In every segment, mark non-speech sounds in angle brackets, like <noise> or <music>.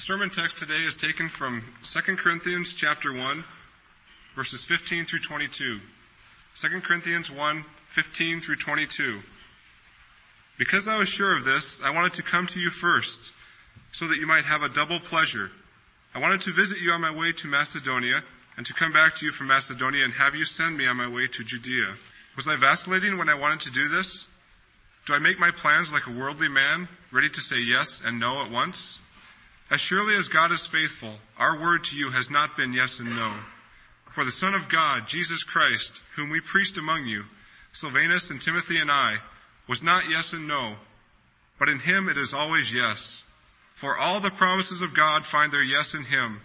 The sermon text today is taken from 2 Corinthians chapter 1, verses 15 through 22. 2 Corinthians 1, 15 through 22. Because I was sure of this, I wanted to come to you first, so that you might have a double pleasure. I wanted to visit you on my way to Macedonia, and to come back to you from Macedonia and have you send me on my way to Judea. Was I vacillating when I wanted to do this? Do I make my plans like a worldly man, ready to say yes and no at once? As surely as God is faithful, our word to you has not been yes and no. For the Son of God, Jesus Christ, whom we preached among you, Silvanus and Timothy and I, was not yes and no, but in him it is always yes. For all the promises of God find their yes in him.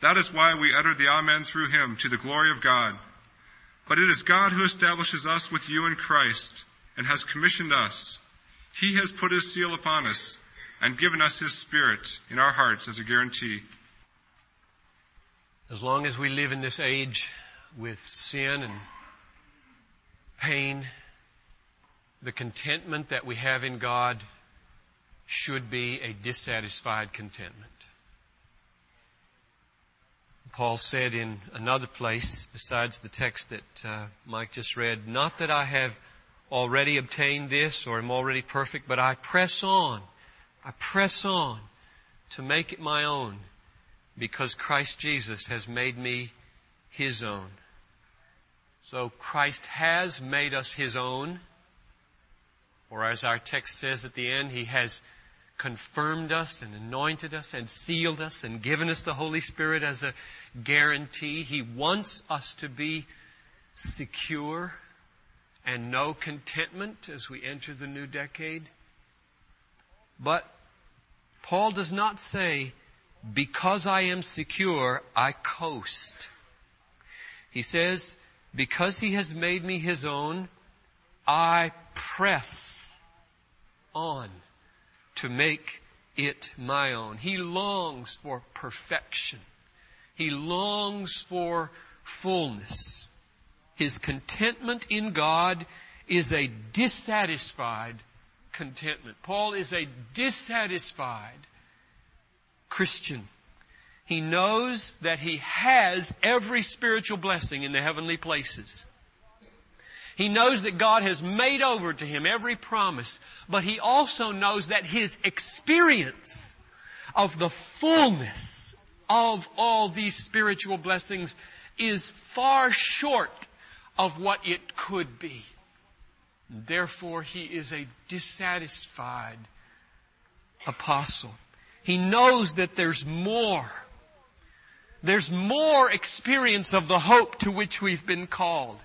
That is why we utter the Amen through him to the glory of God. But it is God who establishes us with you in Christ and has commissioned us. He has put his seal upon us and given us His Spirit in our hearts as a guarantee. As long as we live in this age with sin and pain, the contentment that we have in God should be a dissatisfied contentment. Paul said in another place, besides the text that uh, Mike just read, not that I have already obtained this or am already perfect, but I press on I press on to make it my own because Christ Jesus has made me His own. So Christ has made us His own, or as our text says at the end, He has confirmed us and anointed us and sealed us and given us the Holy Spirit as a guarantee. He wants us to be secure and know contentment as we enter the new decade. But Paul does not say, because I am secure, I coast. He says, because he has made me his own, I press on to make it my own. He longs for perfection. He longs for fullness. His contentment in God is a dissatisfied contentment. Paul is a dissatisfied Christian. He knows that he has every spiritual blessing in the heavenly places. He knows that God has made over to him every promise, but he also knows that his experience of the fullness of all these spiritual blessings is far short of what it could be. Therefore, he is a dissatisfied apostle. He knows that there's more. There's more experience of the hope to which we've been called.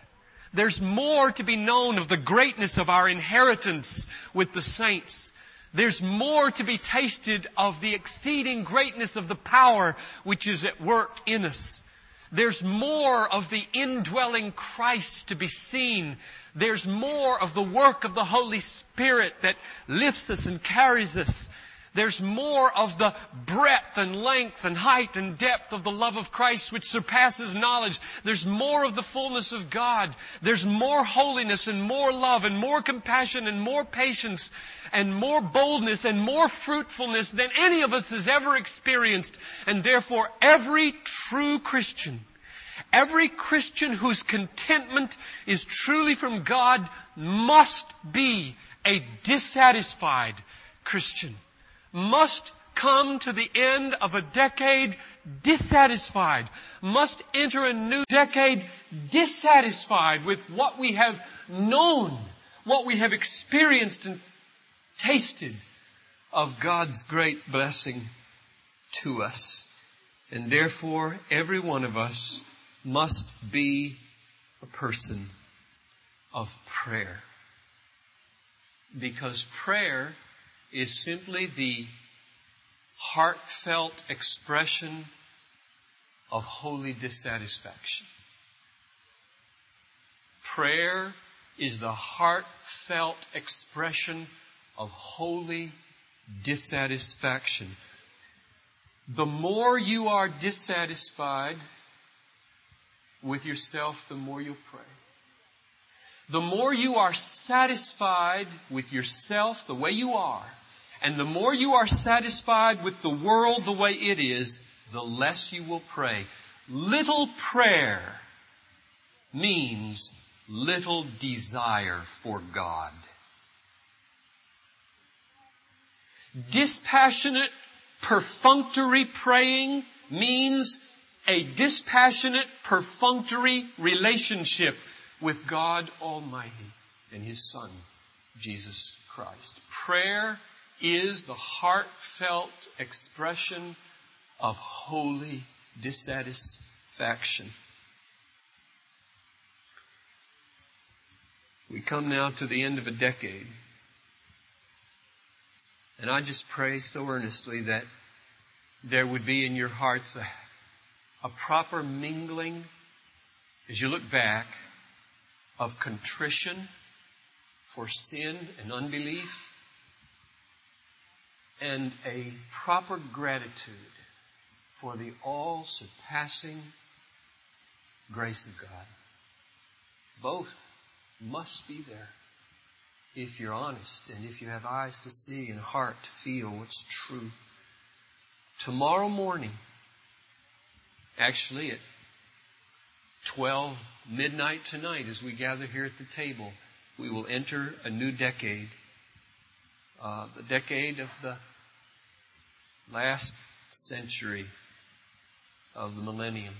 There's more to be known of the greatness of our inheritance with the saints. There's more to be tasted of the exceeding greatness of the power which is at work in us. There's more of the indwelling Christ to be seen there's more of the work of the Holy Spirit that lifts us and carries us. There's more of the breadth and length and height and depth of the love of Christ which surpasses knowledge. There's more of the fullness of God. There's more holiness and more love and more compassion and more patience and more boldness and more fruitfulness than any of us has ever experienced. And therefore every true Christian Every Christian whose contentment is truly from God must be a dissatisfied Christian. Must come to the end of a decade dissatisfied. Must enter a new decade dissatisfied with what we have known, what we have experienced and tasted of God's great blessing to us. And therefore, every one of us must be a person of prayer. Because prayer is simply the heartfelt expression of holy dissatisfaction. Prayer is the heartfelt expression of holy dissatisfaction. The more you are dissatisfied, with yourself, the more you'll pray. The more you are satisfied with yourself the way you are, And the more you are satisfied with the world the way it is, the less you will pray. Little prayer means little desire for God. Dispassionate, perfunctory praying means a dispassionate, perfunctory relationship with God Almighty and His Son, Jesus Christ. Prayer is the heartfelt expression of holy dissatisfaction. We come now to the end of a decade. And I just pray so earnestly that there would be in your hearts a, a proper mingling as you look back of contrition for sin and unbelief and a proper gratitude for the all surpassing grace of God. Both must be there if you're honest and if you have eyes to see and heart to feel what's true. Tomorrow morning, actually at 12 midnight tonight as we gather here at the table, we will enter a new decade. Uh, the decade of the last century of the millennium.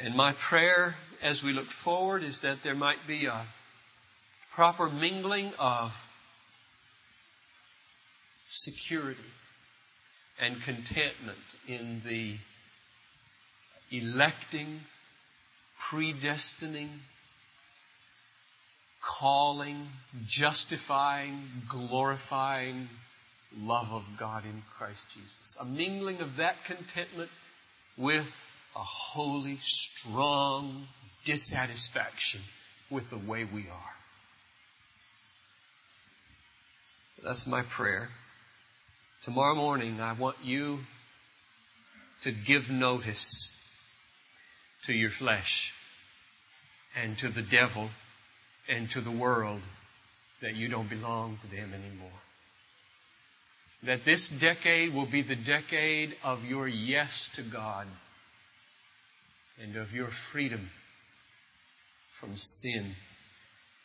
And my prayer as we look forward is that there might be a proper mingling of security and contentment in the electing, predestining, calling, justifying, glorifying love of God in Christ Jesus. A mingling of that contentment with a holy, strong dissatisfaction with the way we are. That's my prayer. Tomorrow morning, I want you to give notice to your flesh and to the devil and to the world that you don't belong to them anymore. That this decade will be the decade of your yes to God and of your freedom from sin.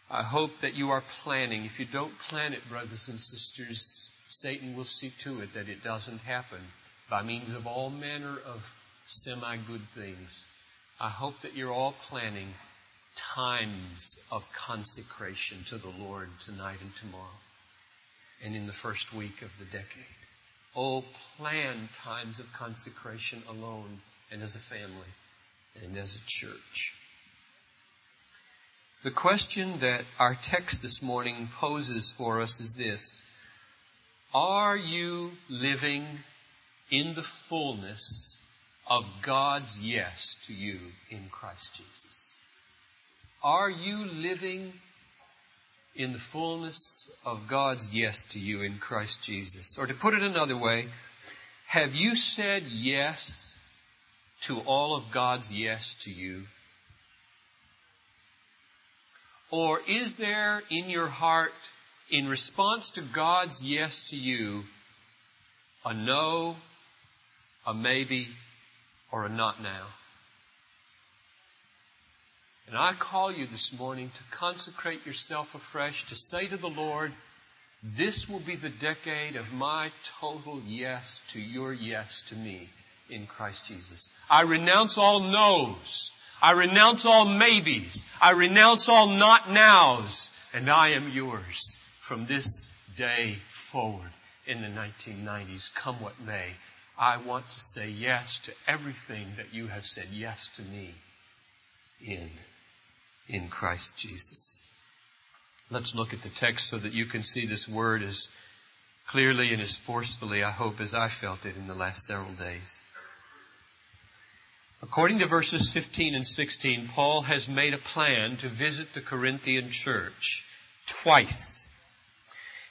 I hope that you are planning. If you don't plan it, brothers and sisters, Satan will see to it that it doesn't happen by means of all manner of semi-good things. I hope that you're all planning times of consecration to the Lord tonight and tomorrow and in the first week of the decade. Oh, plan times of consecration alone and as a family and as a church. The question that our text this morning poses for us is this. Are you living in the fullness of God's yes to you in Christ Jesus? Are you living in the fullness of God's yes to you in Christ Jesus? Or to put it another way, have you said yes to all of God's yes to you? Or is there in your heart, in response to God's yes to you, a no, a maybe, or a not now? And I call you this morning to consecrate yourself afresh, to say to the Lord, this will be the decade of my total yes to your yes to me in Christ Jesus. I renounce all no's. I renounce all maybes. I renounce all not nows. And I am yours from this day forward in the 1990s, come what may. I want to say yes to everything that you have said yes to me in, in Christ Jesus. Let's look at the text so that you can see this word as clearly and as forcefully, I hope, as I felt it in the last several days. According to verses 15 and 16, Paul has made a plan to visit the Corinthian church twice.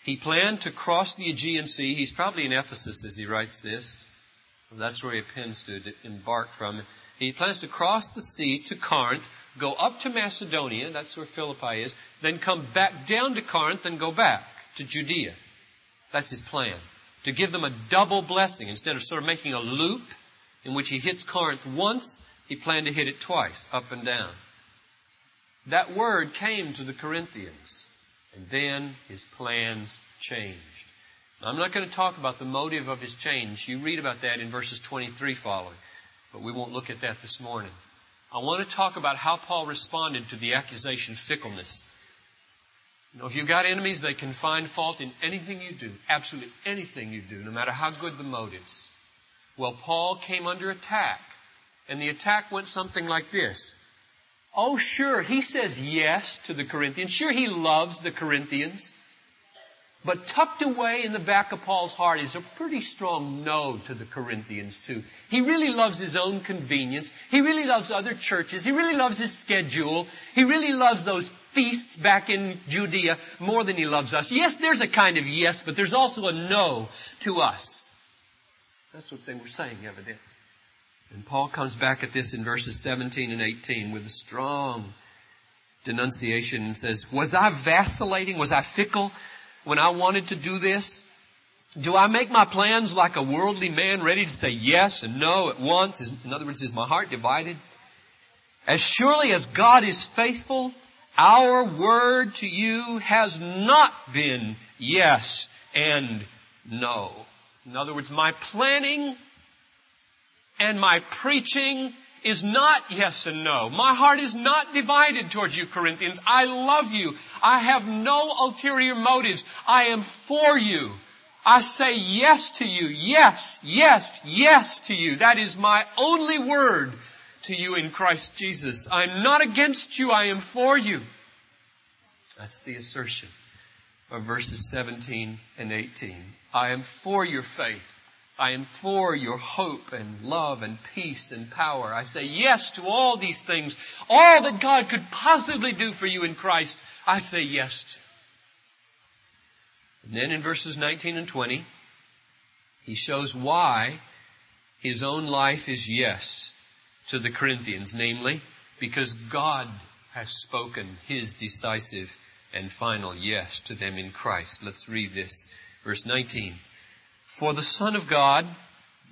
He planned to cross the Aegean Sea. He's probably in Ephesus as he writes this. That's where he intends to embark from. He plans to cross the sea to Corinth, go up to Macedonia, that's where Philippi is, then come back down to Corinth and go back to Judea. That's his plan. To give them a double blessing. Instead of sort of making a loop in which he hits Corinth once, he planned to hit it twice, up and down. That word came to the Corinthians, and then his plans changed. Now, I'm not going to talk about the motive of his change. You read about that in verses 23 following, but we won't look at that this morning. I want to talk about how Paul responded to the accusation fickleness. You know, if you've got enemies, they can find fault in anything you do, absolutely anything you do, no matter how good the motives. Well, Paul came under attack, and the attack went something like this. Oh, sure, he says yes to the Corinthians. Sure, he loves the Corinthians. But tucked away in the back of Paul's heart is a pretty strong no to the Corinthians too. He really loves his own convenience. He really loves other churches. He really loves his schedule. He really loves those feasts back in Judea more than he loves us. Yes, there's a kind of yes, but there's also a no to us. That's what they were saying, evidently. And Paul comes back at this in verses 17 and 18 with a strong denunciation and says, Was I vacillating? Was I fickle when I wanted to do this? Do I make my plans like a worldly man ready to say yes and no at once? In other words, is my heart divided? As surely as God is faithful, our word to you has not been yes and no. In other words, my planning and my preaching is not yes and no. My heart is not divided towards you, Corinthians. I love you. I have no ulterior motives. I am for you. I say yes to you. Yes, yes, yes to you. That is my only word to you in Christ Jesus. I'm not against you. I am for you. That's the assertion of verses 17 and 18. I am for your faith. I implore your hope and love and peace and power. I say yes to all these things. All that God could possibly do for you in Christ, I say yes to. And then in verses 19 and 20, he shows why his own life is yes to the Corinthians, namely, because God has spoken his decisive and final yes to them in Christ. Let's read this. Verse 19. For the Son of God,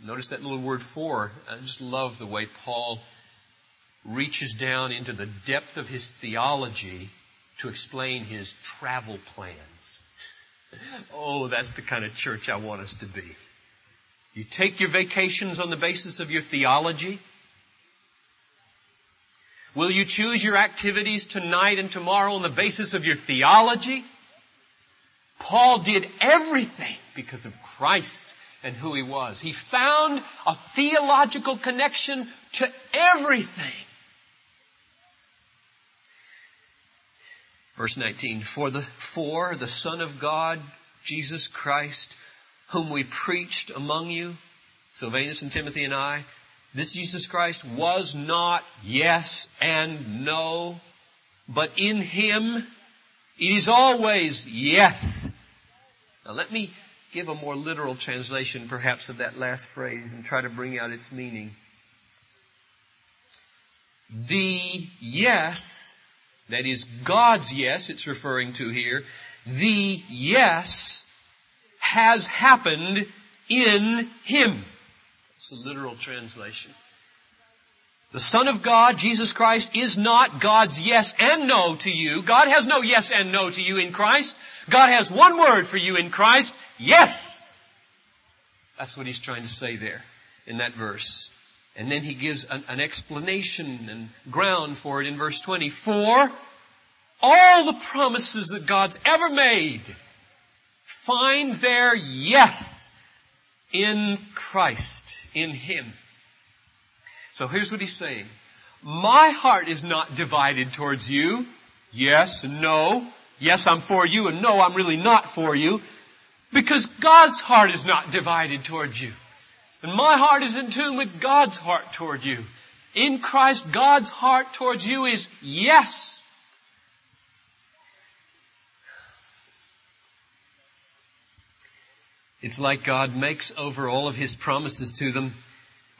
notice that little word for, I just love the way Paul reaches down into the depth of his theology to explain his travel plans. <laughs> Oh, that's the kind of church I want us to be. You take your vacations on the basis of your theology. Will you choose your activities tonight and tomorrow on the basis of your theology? Paul did everything because of Christ and who he was. He found a theological connection to everything. Verse 19, for the, for the Son of God, Jesus Christ, whom we preached among you, Silvanus and Timothy and I, this Jesus Christ was not yes and no, but in Him it is always yes. Now let me give a more literal translation perhaps of that last phrase and try to bring out its meaning. The yes, that is God's yes it's referring to here, the yes has happened in Him. It's a literal translation. The Son of God, Jesus Christ, is not God's yes and no to you. God has no yes and no to you in Christ. God has one word for you in Christ, yes. That's what he's trying to say there in that verse. And then he gives an, an explanation and ground for it in verse 20. For all the promises that God's ever made find their yes in Christ, in Him. So here's what he's saying. My heart is not divided towards you. Yes no. Yes, I'm for you and no, I'm really not for you. Because God's heart is not divided towards you. And my heart is in tune with God's heart toward you. In Christ, God's heart towards you is yes. It's like God makes over all of His promises to them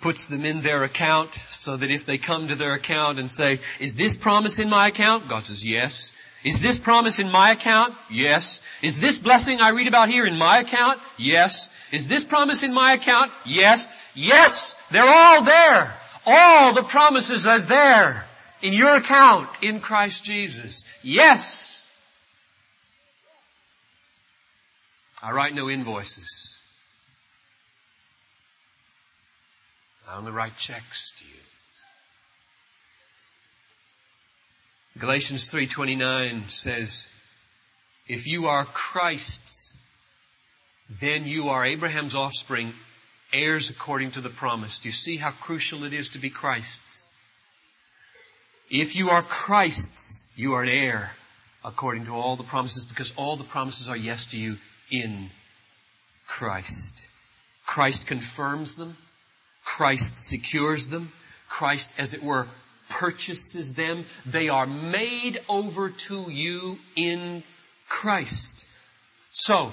puts them in their account so that if they come to their account and say, is this promise in my account? God says, yes. Is this promise in my account? Yes. Is this blessing I read about here in my account? Yes. Is this promise in my account? Yes. Yes! They're all there. All the promises are there in your account in Christ Jesus. Yes! I write no invoices. I only write checks to you. Galatians 3:29 says, "If you are Christ's, then you are Abraham's offspring, heirs according to the promise." Do you see how crucial it is to be Christ's? If you are Christ's, you are an heir according to all the promises because all the promises are yes to you in Christ. Christ confirms them. Christ secures them. Christ, as it were, purchases them. They are made over to you in Christ. So,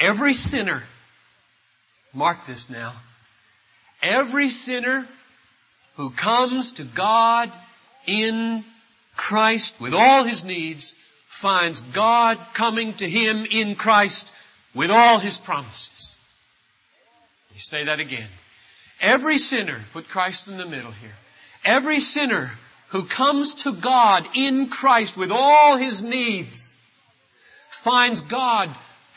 every sinner, mark this now, every sinner who comes to God in Christ with all his needs finds God coming to him in Christ with all his promises. You say that again. Every sinner, put Christ in the middle here. Every sinner who comes to God in Christ with all his needs finds God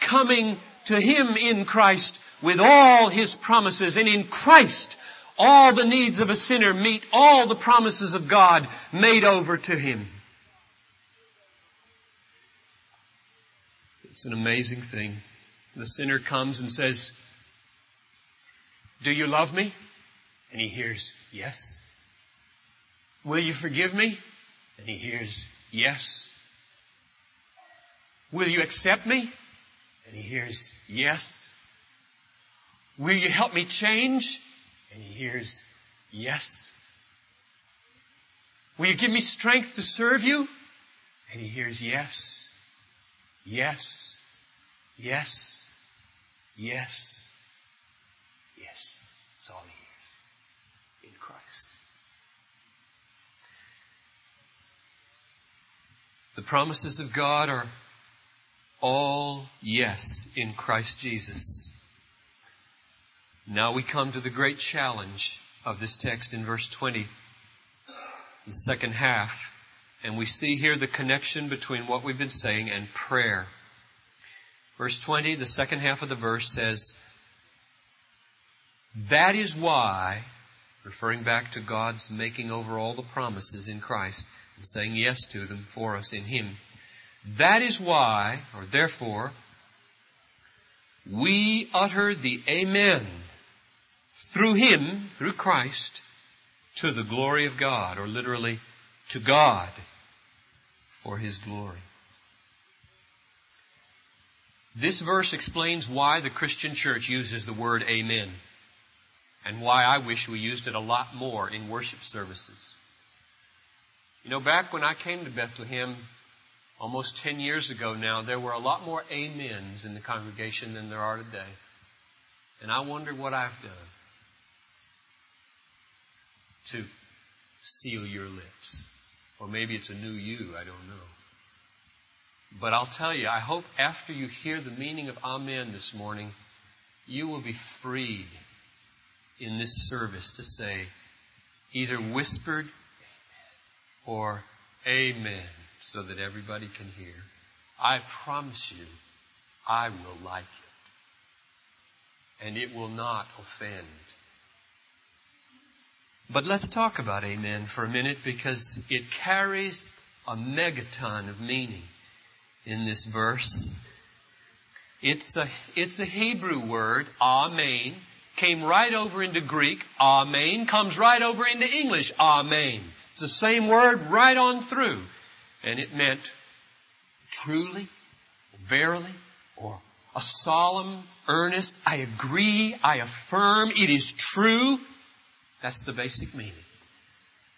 coming to him in Christ with all his promises. And in Christ, all the needs of a sinner meet all the promises of God made over to him. It's an amazing thing. The sinner comes and says, Do you love me? And he hears, Yes. Will you forgive me? And he hears, Yes. Will you accept me? And he hears, Yes. Will you help me change? And he hears, Yes. Will you give me strength to serve you? And he hears, Yes. Yes. Yes. Yes. That's all he hears in Christ. The promises of God are all yes in Christ Jesus. Now we come to the great challenge of this text in verse 20, the second half, and we see here the connection between what we've been saying and prayer. Verse 20, the second half of the verse says, That is why, referring back to God's making over all the promises in Christ and saying yes to them for us in Him. That is why, or therefore, we utter the Amen through Him, through Christ, to the glory of God, or literally, to God for His glory. This verse explains why the Christian church uses the word amen and why I wish we used it a lot more in worship services. You know, back when I came to Bethlehem almost 10 years ago now, there were a lot more amens in the congregation than there are today. And I wonder what I've done to seal your lips. Or maybe it's a new you, I don't know. But I'll tell you, I hope after you hear the meaning of Amen this morning, you will be freed in this service to say either whispered or Amen so that everybody can hear. I promise you, I will like it. And it will not offend. But let's talk about Amen for a minute because it carries a megaton of meaning in this verse. It's a, it's a Hebrew word, amen, came right over into Greek, amen, comes right over into English, amen. The same word right on through. And it meant truly, verily, or a solemn, earnest, I agree, I affirm, it is true. That's the basic meaning.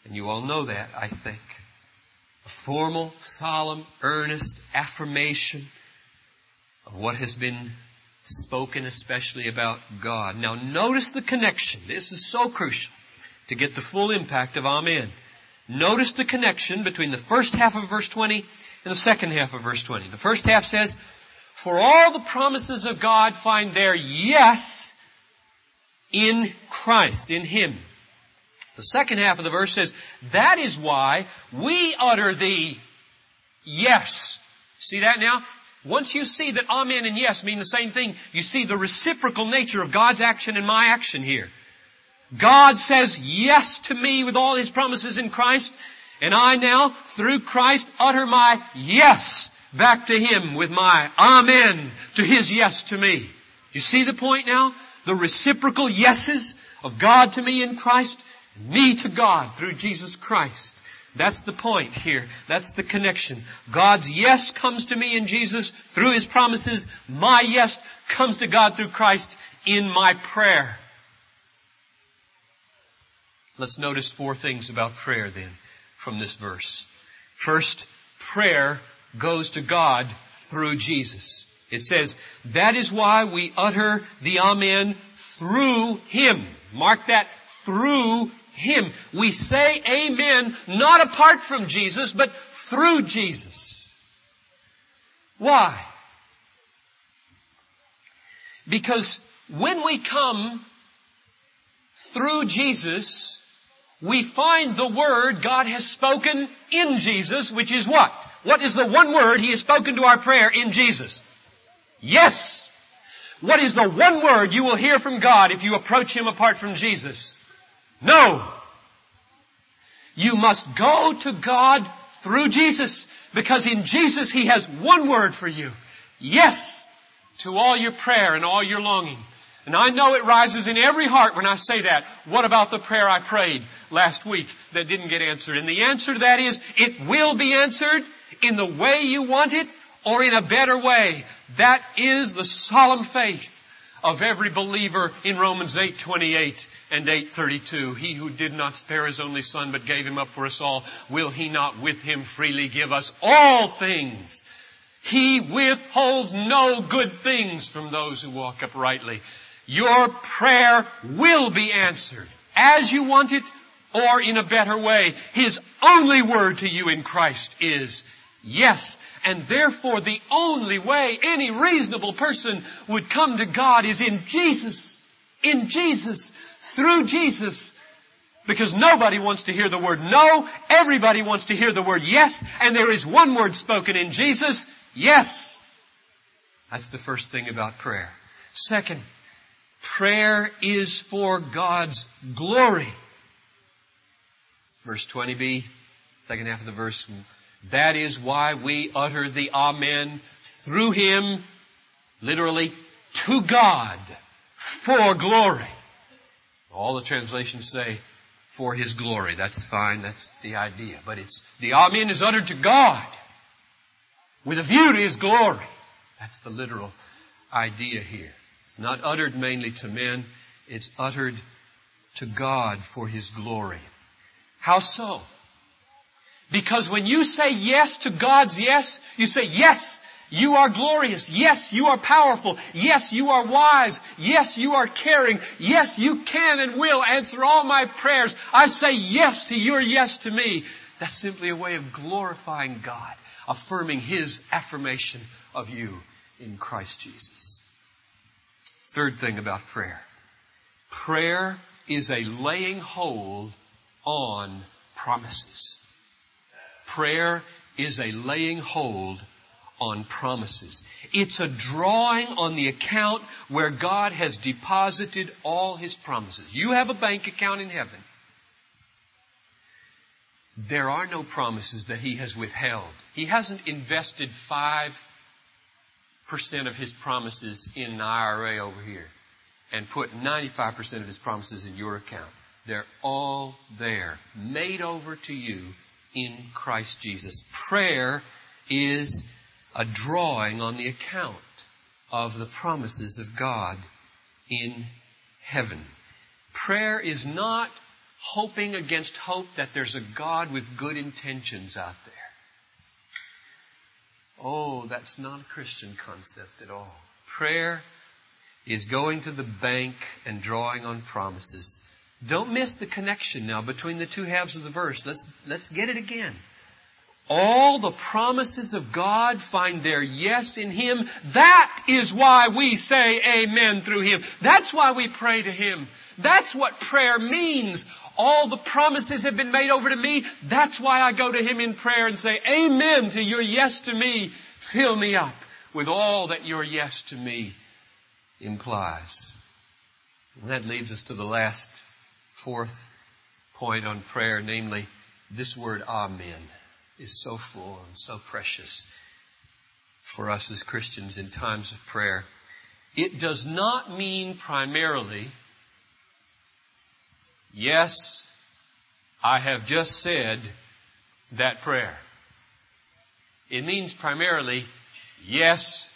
And you all know that, I think a formal, solemn, earnest affirmation of what has been spoken especially about God. Now notice the connection. This is so crucial to get the full impact of Amen. Notice the connection between the first half of verse 20 and the second half of verse 20. The first half says, For all the promises of God find their yes in Christ, in Him. The second half of the verse says, That is why we utter the yes. See that now? Once you see that amen and yes mean the same thing, you see the reciprocal nature of God's action and my action here. God says yes to me with all His promises in Christ, and I now, through Christ, utter my yes back to Him with my amen to His yes to me. You see the point now? The reciprocal yeses of God to me in Christ, me to God through Jesus Christ. That's the point here. That's the connection. God's yes comes to me in Jesus through His promises. My yes comes to God through Christ in my prayer. Let's notice four things about prayer then from this verse. First, prayer goes to God through Jesus. It says, that is why we utter the Amen through Him. Mark that, through Him. We say Amen not apart from Jesus, but through Jesus. Why? Because when we come through Jesus, we find the word God has spoken in Jesus, which is what? What is the one word He has spoken to our prayer in Jesus? Yes! What is the one word you will hear from God if you approach Him apart from Jesus? No! You must go to God through Jesus, because in Jesus He has one word for you. Yes! To all your prayer and all your longing. And I know it rises in every heart when I say that. What about the prayer I prayed last week that didn't get answered? And the answer to that is, it will be answered in the way you want it or in a better way. That is the solemn faith of every believer in Romans 8:28 and 8:32. He who did not spare his only son but gave him up for us all, will he not with him freely give us all things? He withholds no good things from those who walk uprightly. Your prayer will be answered as you want it or in a better way. His only word to you in Christ is yes. And therefore the only way any reasonable person would come to God is in Jesus. In Jesus. Through Jesus. Because nobody wants to hear the word no. Everybody wants to hear the word yes. And there is one word spoken in Jesus. Yes. That's the first thing about prayer. Second, Prayer is for God's glory. Verse 20b, second half of the verse. That is why we utter the Amen through Him, literally, to God, for glory. All the translations say, for His glory. That's fine, that's the idea. But it's, the Amen is uttered to God, with a view to His glory. That's the literal idea here. It's not uttered mainly to men, it's uttered to God for His glory. How so? Because when you say yes to God's yes, you say, yes, you are glorious. Yes, you are powerful. Yes, you are wise. Yes, you are caring. Yes, you can and will answer all my prayers. I say yes to your yes to me. That's simply a way of glorifying God, affirming His affirmation of you in Christ Jesus. Third thing about prayer. Prayer is a laying hold on promises. Prayer is a laying hold on promises. It's a drawing on the account where God has deposited all His promises. You have a bank account in heaven. There are no promises that He has withheld. He hasn't invested five percent of his promises in an IRA over here and put 95% of his promises in your account. They're all there, made over to you in Christ Jesus. Prayer is a drawing on the account of the promises of God in heaven. Prayer is not hoping against hope that there's a God with good intentions out there. Oh, that's not a Christian concept at all. Prayer is going to the bank and drawing on promises. Don't miss the connection now between the two halves of the verse. Let's, let's get it again. All the promises of God find their yes in Him. That is why we say amen through Him. That's why we pray to Him. That's what prayer means. All the promises have been made over to me. That's why I go to Him in prayer and say, Amen to your yes to me. Fill me up with all that your yes to me implies. And that leads us to the last fourth point on prayer, namely this word Amen is so full and so precious for us as Christians in times of prayer. It does not mean primarily, yes, I have just said that prayer. It means primarily, yes,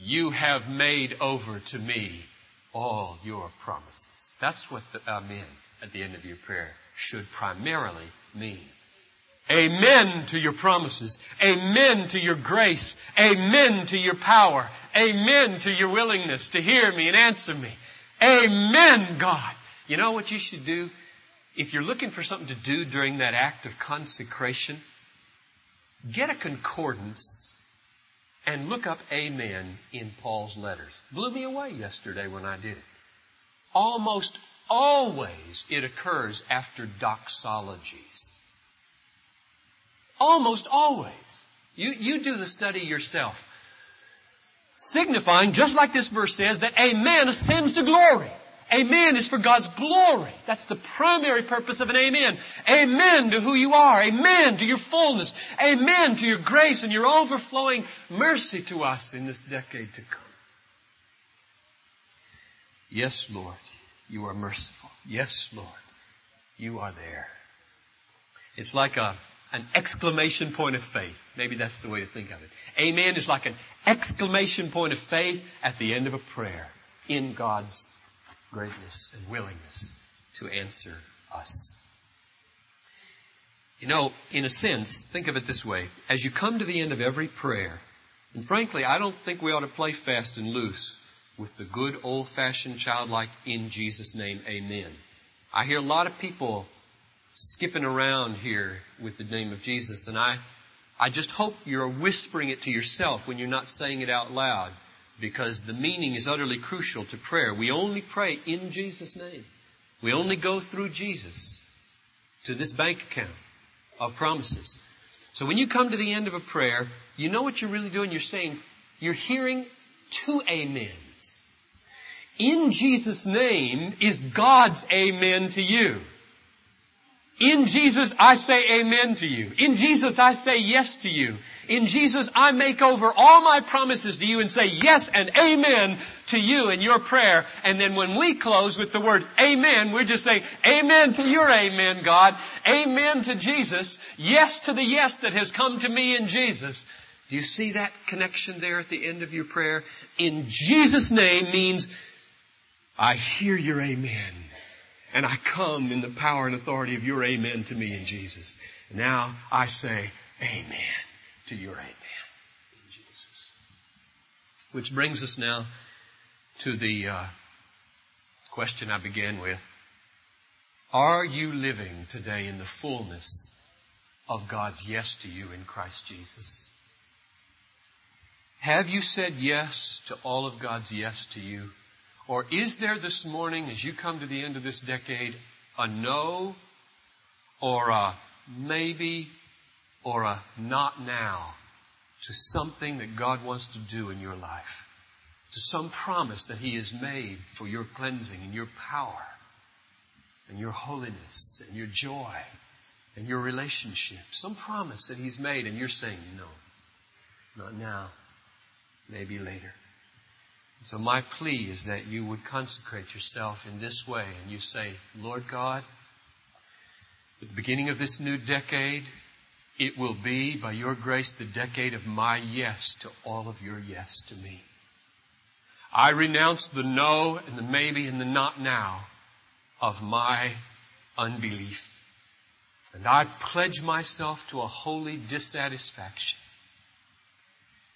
you have made over to me all your promises. That's what the Amen at the end of your prayer should primarily mean. Amen to your promises. Amen to your grace. Amen to your power. Amen to your willingness to hear me and answer me. Amen, God. You know what you should do? If you're looking for something to do during that act of consecration, get a concordance and look up amen in Paul's letters. Blew me away yesterday when I did it. Almost always it occurs after doxologies. Almost always. You, you do the study yourself. Signifying, just like this verse says, that amen ascends to glory. Amen is for God's glory. That's the primary purpose of an amen. Amen to who you are. Amen to your fullness. Amen to your grace and your overflowing mercy to us in this decade to come. Yes, Lord, you are merciful. Yes, Lord, you are there. It's like a, an exclamation point of faith. Maybe that's the way to think of it. Amen is like an exclamation point of faith at the end of a prayer in God's greatness and willingness to answer us. You know, in a sense, think of it this way. As you come to the end of every prayer, and frankly, I don't think we ought to play fast and loose with the good old fashioned childlike in Jesus' name, amen. I hear a lot of people skipping around here with the name of Jesus, and I, I just hope you're whispering it to yourself when you're not saying it out loud because the meaning is utterly crucial to prayer. We only pray in Jesus' name. We only go through Jesus to this bank account of promises. So when you come to the end of a prayer, you know what you're really doing? You're saying, you're hearing two amens. In Jesus' name is God's amen to you. In Jesus, I say amen to you. In Jesus, I say yes to you. In Jesus, I make over all my promises to you and say yes and amen to you in your prayer. And then when we close with the word amen, we're just saying amen to your amen, God. Amen to Jesus. Yes to the yes that has come to me in Jesus. Do you see that connection there at the end of your prayer? In Jesus' name means I hear your amen. And I come in the power and authority of your amen to me in Jesus. Now I say amen to your amen in Jesus. Which brings us now to the uh, question I began with. Are you living today in the fullness of God's yes to you in Christ Jesus? Have you said yes to all of God's yes to you? Or is there this morning, as you come to the end of this decade, a no or a maybe or a not now to something that God wants to do in your life? To some promise that He has made for your cleansing and your power and your holiness and your joy and your relationship. Some promise that He's made and you're saying no. Not now. Maybe later. So my plea is that you would consecrate yourself in this way and you say, Lord God, at the beginning of this new decade, it will be, by your grace, the decade of my yes to all of your yes to me. I renounce the no and the maybe and the not now of my unbelief. And I pledge myself to a holy dissatisfaction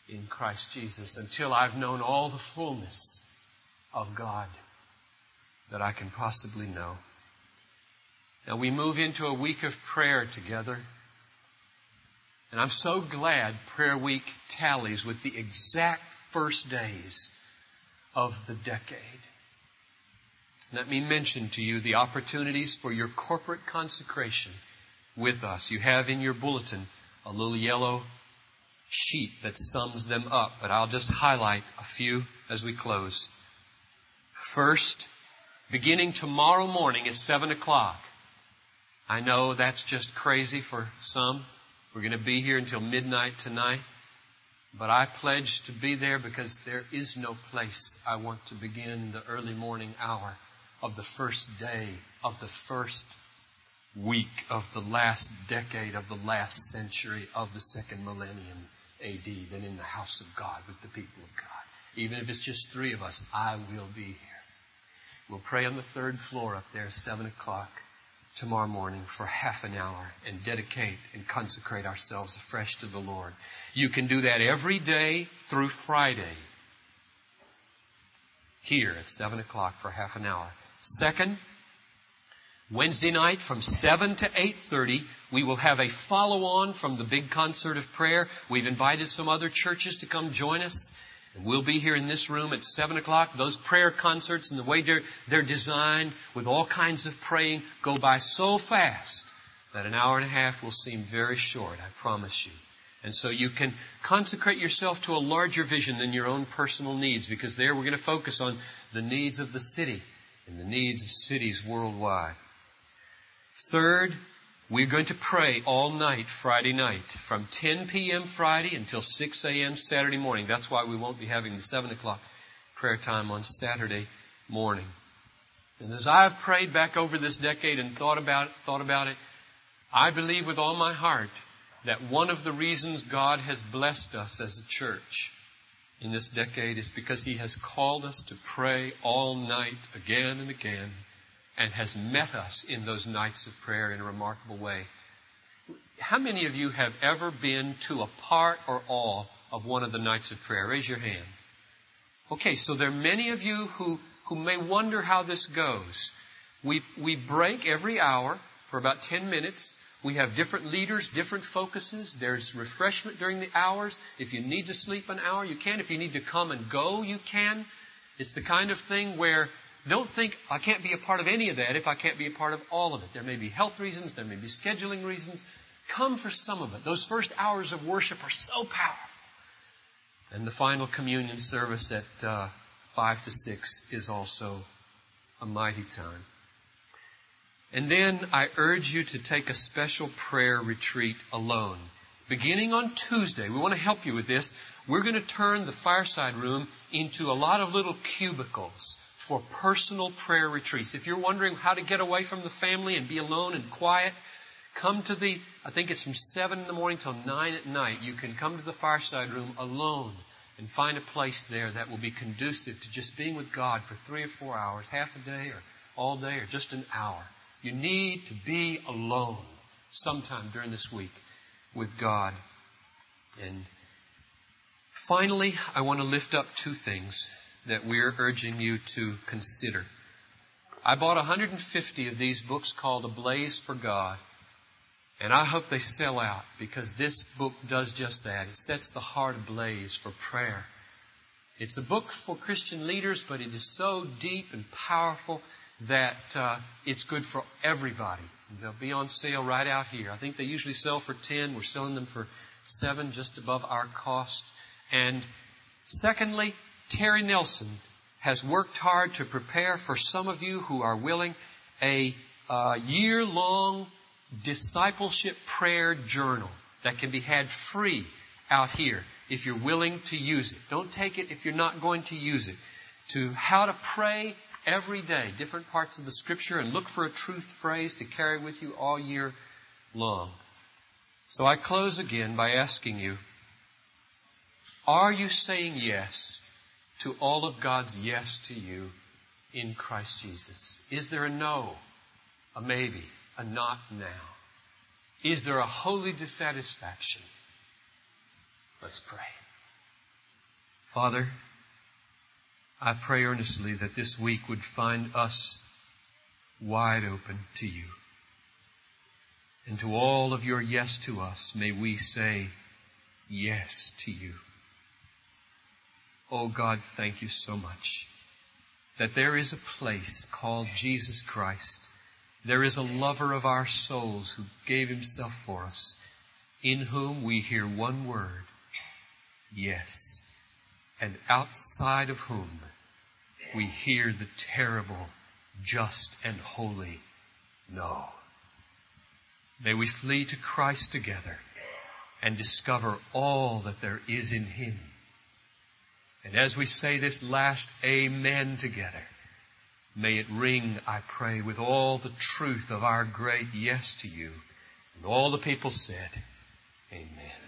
in Christ Jesus until I've known all the fullness of God that I can possibly know. Now we move into a week of prayer together. And I'm so glad Prayer Week tallies with the exact first days of the decade. Let me mention to you the opportunities for your corporate consecration with us. You have in your bulletin a little yellow sheet that sums them up, but I'll just highlight a few as we close. First, beginning tomorrow morning at 7 o'clock. I know that's just crazy for some. We're going to be here until midnight tonight. But I pledge to be there because there is no place I want to begin the early morning hour of the first day of the first week of the last decade of the last century of the second millennium AD than in the house of God with the people of God. Even if it's just three of us, I will be here. We'll pray on the third floor up there, 7 o'clock tomorrow morning for half an hour and dedicate and consecrate ourselves afresh to the Lord. You can do that every day through Friday here at 7 o'clock for half an hour. Second, Wednesday night from 7 to 8.30, we will have a follow-on from the big concert of prayer. We've invited some other churches to come join us. And we'll be here in this room at 7 o'clock. Those prayer concerts and the way they're, they're designed with all kinds of praying go by so fast that an hour and a half will seem very short, I promise you. And so you can consecrate yourself to a larger vision than your own personal needs because there we're going to focus on the needs of the city and the needs of cities worldwide. Third, we're going to pray all night Friday night from 10 p.m. Friday until 6 a.m. Saturday morning. That's why we won't be having the 7 o'clock prayer time on Saturday morning. And as I've prayed back over this decade and thought about it, thought about it, I believe with all my heart that one of the reasons God has blessed us as a church in this decade is because He has called us to pray all night again and again and has met us in those nights of prayer in a remarkable way. How many of you have ever been to a part or all of one of the nights of prayer? Raise your hand. Okay, so there are many of you who, who may wonder how this goes. We, we break every hour for about 10 minutes. We have different leaders, different focuses. There's refreshment during the hours. If you need to sleep an hour, you can. If you need to come and go, you can. It's the kind of thing where don't think I can't be a part of any of that if I can't be a part of all of it. There may be health reasons, there may be scheduling reasons. Come for some of it. Those first hours of worship are so powerful. And the final communion service at uh, 5 to 6 is also a mighty time. And then I urge you to take a special prayer retreat alone. Beginning on Tuesday, we want to help you with this. We're going to turn the fireside room into a lot of little cubicles for personal prayer retreats. If you're wondering how to get away from the family and be alone and quiet, come to the, I think it's from 7 in the morning till 9 at night. You can come to the fireside room alone and find a place there that will be conducive to just being with God for three or four hours, half a day or all day or just an hour. You need to be alone sometime during this week with God. And finally, I want to lift up two things that we're urging you to consider. I bought 150 of these books called Ablaze for God. And I hope they sell out because this book does just that. It sets the heart ablaze for prayer. It's a book for Christian leaders, but it is so deep and powerful that uh, it's good for everybody. They'll be on sale right out here. I think they usually sell for 10. We're selling them for 7, just above our cost. And secondly, Terry Nelson has worked hard to prepare for some of you who are willing a uh, year long discipleship prayer journal that can be had free out here if you're willing to use it. Don't take it if you're not going to use it. To how to pray every day, different parts of the scripture, and look for a truth phrase to carry with you all year long. So I close again by asking you, are you saying yes to all of God's yes to you in Christ Jesus? Is there a no, a maybe, a not now? Is there a holy dissatisfaction? Let's pray. Father, I pray earnestly that this week would find us wide open to you. And to all of your yes to us, may we say yes to you. Oh God, thank you so much that there is a place called Jesus Christ. There is a lover of our souls who gave himself for us, in whom we hear one word, yes, and outside of whom we hear the terrible, just, and holy no. May we flee to Christ together and discover all that there is in Him. And as we say this last Amen together, may it ring, I pray, with all the truth of our great yes to you. And all the people said, Amen.